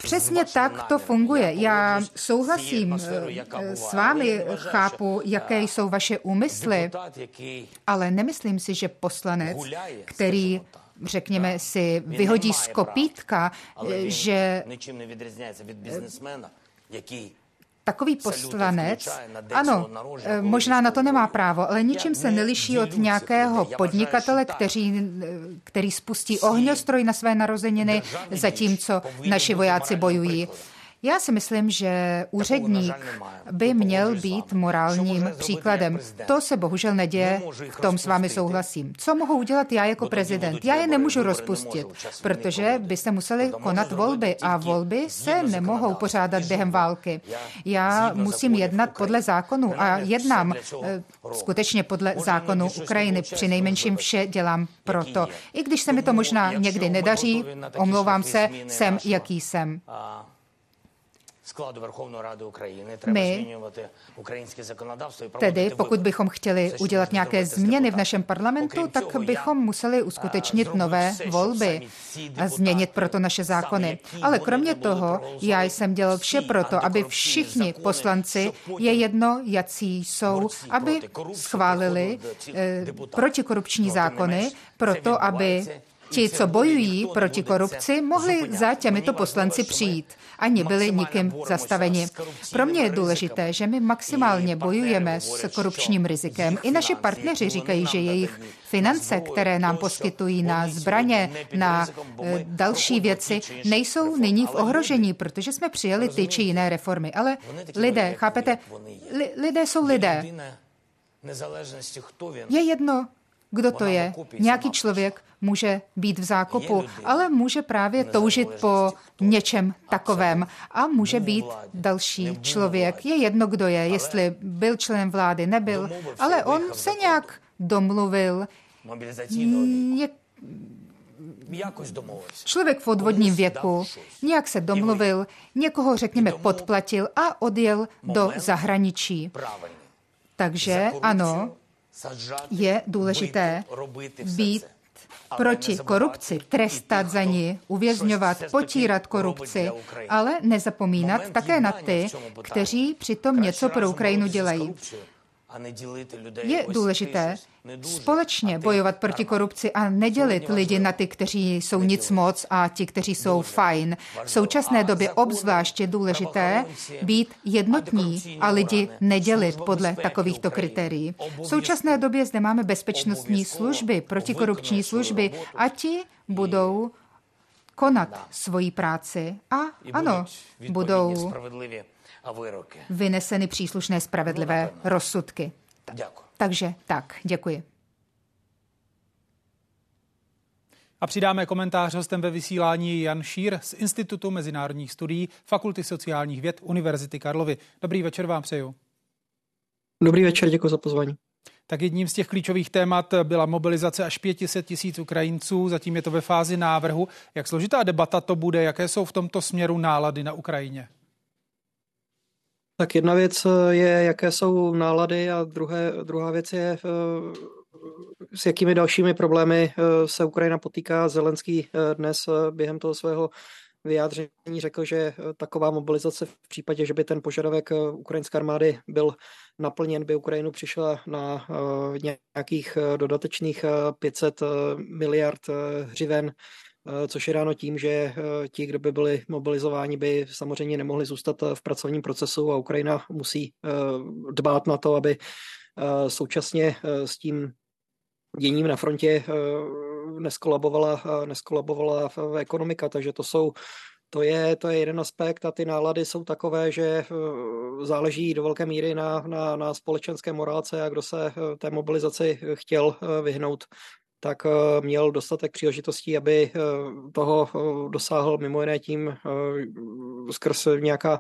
Přesně tak to funguje. Já souhlasím eh, s vámi, chápu, jaké jsou vaše úmysly, ale nemyslím si, že poslanec, který řekněme si, vyhodí z kopítka, že takový poslanec, ano, eh, možná na to nemá právo, ale ničím se neliší od nějakého podnikatele, který, eh, který spustí ohňostroj na své narozeniny, zatímco naši vojáci bojují. Já si myslím, že úředník by měl být morálním příkladem. To se bohužel neděje, v tom s vámi souhlasím. Co mohu udělat já jako prezident? Já je nemůžu rozpustit, protože by se museli konat volby a volby se nemohou pořádat během války. Já musím jednat podle zákonu a jednám eh, skutečně podle zákonu Ukrajiny. Při nejmenším vše dělám proto. I když se mi to možná někdy nedaří, omlouvám se, jsem jaký jsem rady Ukrajiny. My, ukrajinské zákonodavství. Tedy, pokud bychom chtěli udělat nějaké změny v našem parlamentu, tak bychom museli uskutečnit nové volby a změnit proto naše zákony. Ale kromě toho, já jsem dělal vše proto, aby všichni poslanci, je jedno, jací jsou, aby schválili eh, protikorupční zákony, proto aby Ti, co bojují proti korupci, mohli za těmito poslanci přijít. Ani byli nikým zastaveni. Pro mě je důležité, že my maximálně bojujeme s korupčním rizikem. I naši partneři říkají, že jejich finance, které nám poskytují na zbraně, na eh, další věci, nejsou nyní v ohrožení, protože jsme přijeli ty či jiné reformy. Ale lidé, chápete, li, lidé jsou lidé. Je jedno, kdo to je. Nějaký člověk může být v zákopu, ale může právě toužit po něčem takovém a může být další člověk. Je jedno, kdo je, jestli byl členem vlády, nebyl, ale on se nějak domluvil. Ně... Člověk v odvodním věku nějak se domluvil, někoho, řekněme, podplatil a odjel do zahraničí. Takže ano, je důležité být proti korupci, trestat za ní, uvězňovat, potírat korupci, ale nezapomínat také na ty, kteří přitom něco pro Ukrajinu dělají. Je důležité společně bojovat proti korupci a nedělit lidi na ty, kteří jsou nic moc a ti, kteří jsou fajn. V současné době obzvláště důležité být jednotní a lidi nedělit podle takovýchto kritérií. V současné době zde máme bezpečnostní služby, protikorupční služby a ti budou konat svoji práci. A ano, budou vyneseny příslušné spravedlivé rozsudky. Takže tak, děkuji. A přidáme komentář hostem ve vysílání Jan Šír z Institutu mezinárodních studií Fakulty sociálních věd Univerzity Karlovy. Dobrý večer vám přeju. Dobrý večer, děkuji za pozvání. Tak jedním z těch klíčových témat byla mobilizace až 500 tisíc Ukrajinců. Zatím je to ve fázi návrhu. Jak složitá debata to bude? Jaké jsou v tomto směru nálady na Ukrajině? Tak jedna věc eh, je, jaké jsou nálady a druhé, druhá věc je, eh, s jakými dalšími problémy eh, se Ukrajina potýká. Zelenský dnes během toho svého vyjádření řekl, že taková mobilizace v případě, že by ten požadavek ukrajinské armády byl naplněn, by Ukrajinu přišla na nějakých dodatečných 500 miliard hřiven což je dáno tím, že eh, ti, kdo by byli mobilizováni, by samozřejmě nemohli zůstat eh, v pracovním procesu a Ukrajina musí dbát na to, aby současně s tím děním na frontě neskolabovala, neskolabovala ekonomika, takže to jsou to je, to je jeden aspekt a ty nálady jsou takové, že záleží do velké míry na, na, na společenské morálce a kdo se té mobilizaci chtěl vyhnout, tak eh, měl dostatek příležitostí, aby eh, toho eh, dosáhl mimo jiné tím skrz nějaká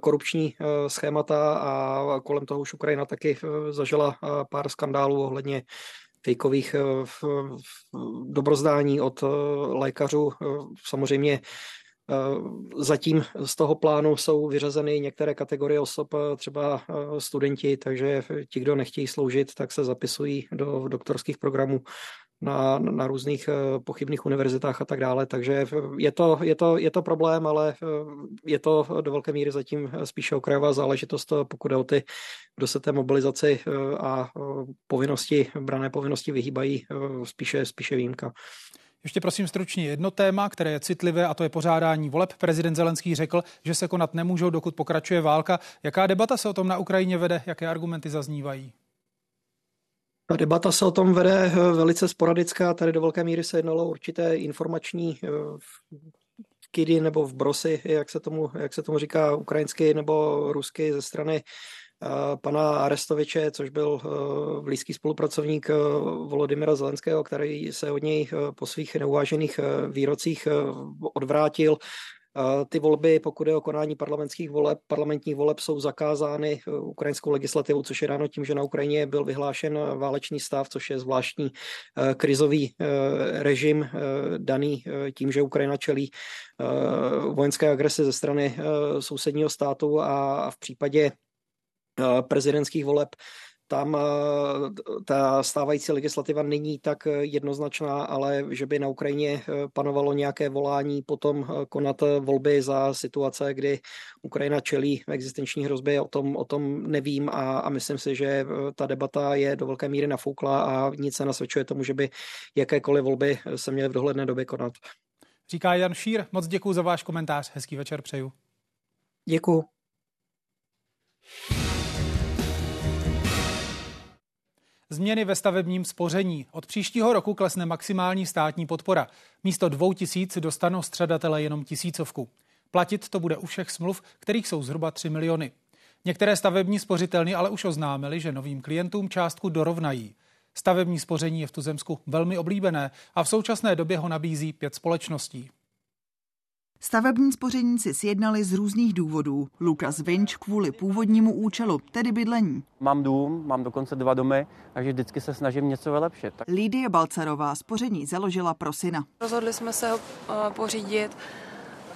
korupční schémata a kolem toho už Ukrajina taky zažila pár skandálů ohledně fejkových dobrozdání od lékařů. Samozřejmě Zatím z toho plánu jsou vyřazeny některé kategorie osob, třeba studenti, takže ti, kdo nechtějí sloužit, tak se zapisují do doktorských programů na, na různých eh, pochybných univerzitách a tak dále. Takže je to, je, to, je to problém, ale eh, je to do velké míry zatím spíše okrajová záležitost, pokud jde o ty, kdo se té mobilizaci eh, a povinnosti, brané povinnosti vyhýbají, spíše, spíše výjimka. Ještě prosím stručně jedno téma, které je citlivé, a to je pořádání voleb. Prezident Zelenský řekl, že se konat nemůžou, dokud pokračuje válka. Jaká debata se o tom na Ukrajině vede? Jaké argumenty zaznívají? Ta debata se o tom vede eh, velice sporadická. Tady do velké míry se jednalo určité informační eh, kidy nebo v brosy, jak se tomu, jak se tomu říká ukrajinsky nebo rusky ze strany eh, pana Arestoviče, což byl blízký spolupracovník Volodymyra Zelenského, který se od něj po svých neuvážených výrocích odvrátil. Ty volby, pokud je o konání parlamentských voleb, parlamentních voleb, jsou zakázány eh, ukrajinskou legislativou, což je ráno tím, že na Ukrajině byl vyhlášen válečný stav, což je zvláštní eh, krizový eh, režim daný tím, že Ukrajina čelí vojenské agrese ze strany sousedního státu a v případě prezidentských voleb tam eh, ta stávající legislativa není tak jednoznačná, ale že by na Ukrajině eh, panovalo nějaké volání potom eh, konat volby za situace, kdy Ukrajina čelí existenční hrozbě, o tom, o tom nevím a, a myslím si, že ta debata je do velké míry nafoukla a nic se nasvědčuje tomu, že by jakékoliv volby se měly v dohledné době konat. Říká Jan Šír, moc děkuji za váš komentář, hezký večer přeju. Děkuji. Změny ve stavebním spoření. Od příštího roku klesne maximální státní podpora. Místo dvou tisíc dostanou středatele jenom tisícovku. Platit to bude u všech smluv, kterých jsou zhruba 3 miliony. Některé stavební spořitelny ale už oznámili, že novým klientům částku dorovnají. Stavební spoření je v Tuzemsku velmi oblíbené a v současné době ho nabízí pět společností. Stavební spoření si sjednali z různých důvodů. Lukas Vinč kvůli původnímu účelu, tedy bydlení. Mám dům, mám dokonce dva domy, takže vždycky se snažím něco vylepšit. Lídie Balcarová spoření založila pro syna. Rozhodli jsme se ho uh, pořídit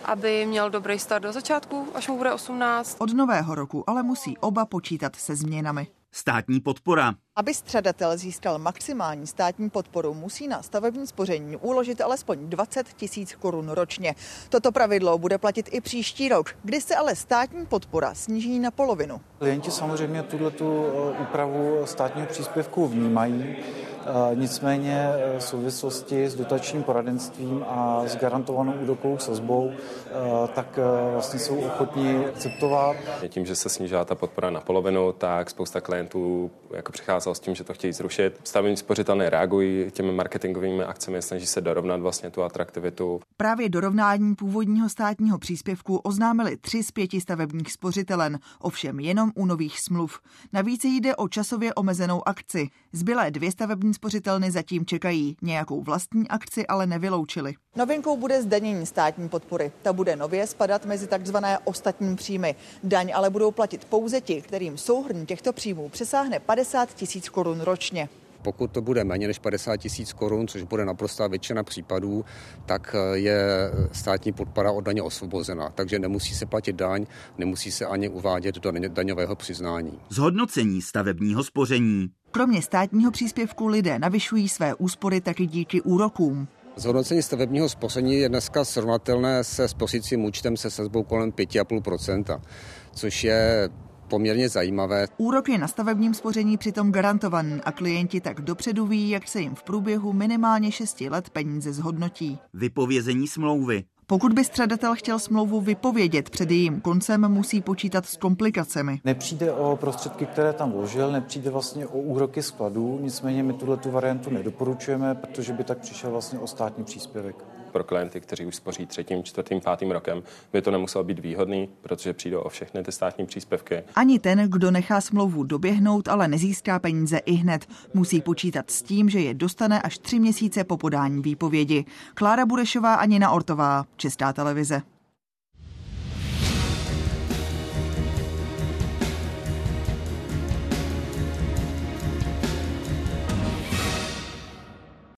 aby měl dobrý start do začátku, až mu bude 18. Od nového roku ale musí oba počítat se změnami. Státní podpora. Aby středatel získal maximální státní podporu, musí na stavební spoření uložit alespoň 20 tisíc korun ročně. Toto pravidlo bude platit i příští rok, kdy se ale státní podpora sníží na polovinu. Klienti samozřejmě tuto eh, úpravu státního příspěvku vnímají. Eh, nicméně eh, v souvislosti s dotačním poradenstvím a s garantovanou úrokovou sazbou, tak vlastně jsou ochotní akceptovat. Tím, že se snížila ta podpora na polovinu, tak spousta klientů jako přicházelo s tím, že to chtějí zrušit. Stavební spořitelné reagují těmi marketingovými akcemi, snaží se dorovnat vlastně tu atraktivitu. Právě dorovnání původního státního příspěvku oznámili tři z pěti stavebních spořitelen, ovšem jenom u nových smluv. Navíc jde o časově omezenou akci. Zbylé dvě stavební spořitelny zatím čekají. Nějakou vlastní akci ale nevyloučili. Novinkou bude zdanění státní podpory. Ta bude nově spadat mezi takzvané ostatní příjmy. Daň ale budou platit pouze ti, kterým souhrn těchto příjmů přesáhne 50 tisíc korun ročně. Pokud to bude méně než 50 tisíc korun, což bude naprostá většina případů, tak je státní podpora od daně osvobozena. Takže nemusí se platit daň, nemusí se ani uvádět do daňového přiznání. Zhodnocení stavebního spoření. Kromě státního příspěvku lidé navyšují své úspory taky díky úrokům. Zhodnocení stavebního spoření je dneska srovnatelné se spocicím účtem se sazbou kolem 5,5%, což je poměrně zajímavé. Úrok je na stavebním spoření přitom garantovaný a klienti tak dopředu ví, jak se jim v průběhu minimálně 6 let peníze zhodnotí. Vypovězení smlouvy. Pokud by středatel chtěl smlouvu vypovědět před jejím koncem, musí počítat s komplikacemi. Nepřijde o prostředky, které tam vložil, nepřijde vlastně o úroky skladů, nicméně my tuhle tu variantu nedoporučujeme, protože by tak přišel vlastně o státní příspěvek pro klienty, kteří už spoří třetím, čtvrtým, pátým rokem, by to nemuselo být výhodný, protože přijdou o všechny ty státní příspěvky. Ani ten, kdo nechá smlouvu doběhnout, ale nezíská peníze i hned, musí počítat s tím, že je dostane až tři měsíce po podání výpovědi. Klára Burešová, Nina Ortová, Česká televize.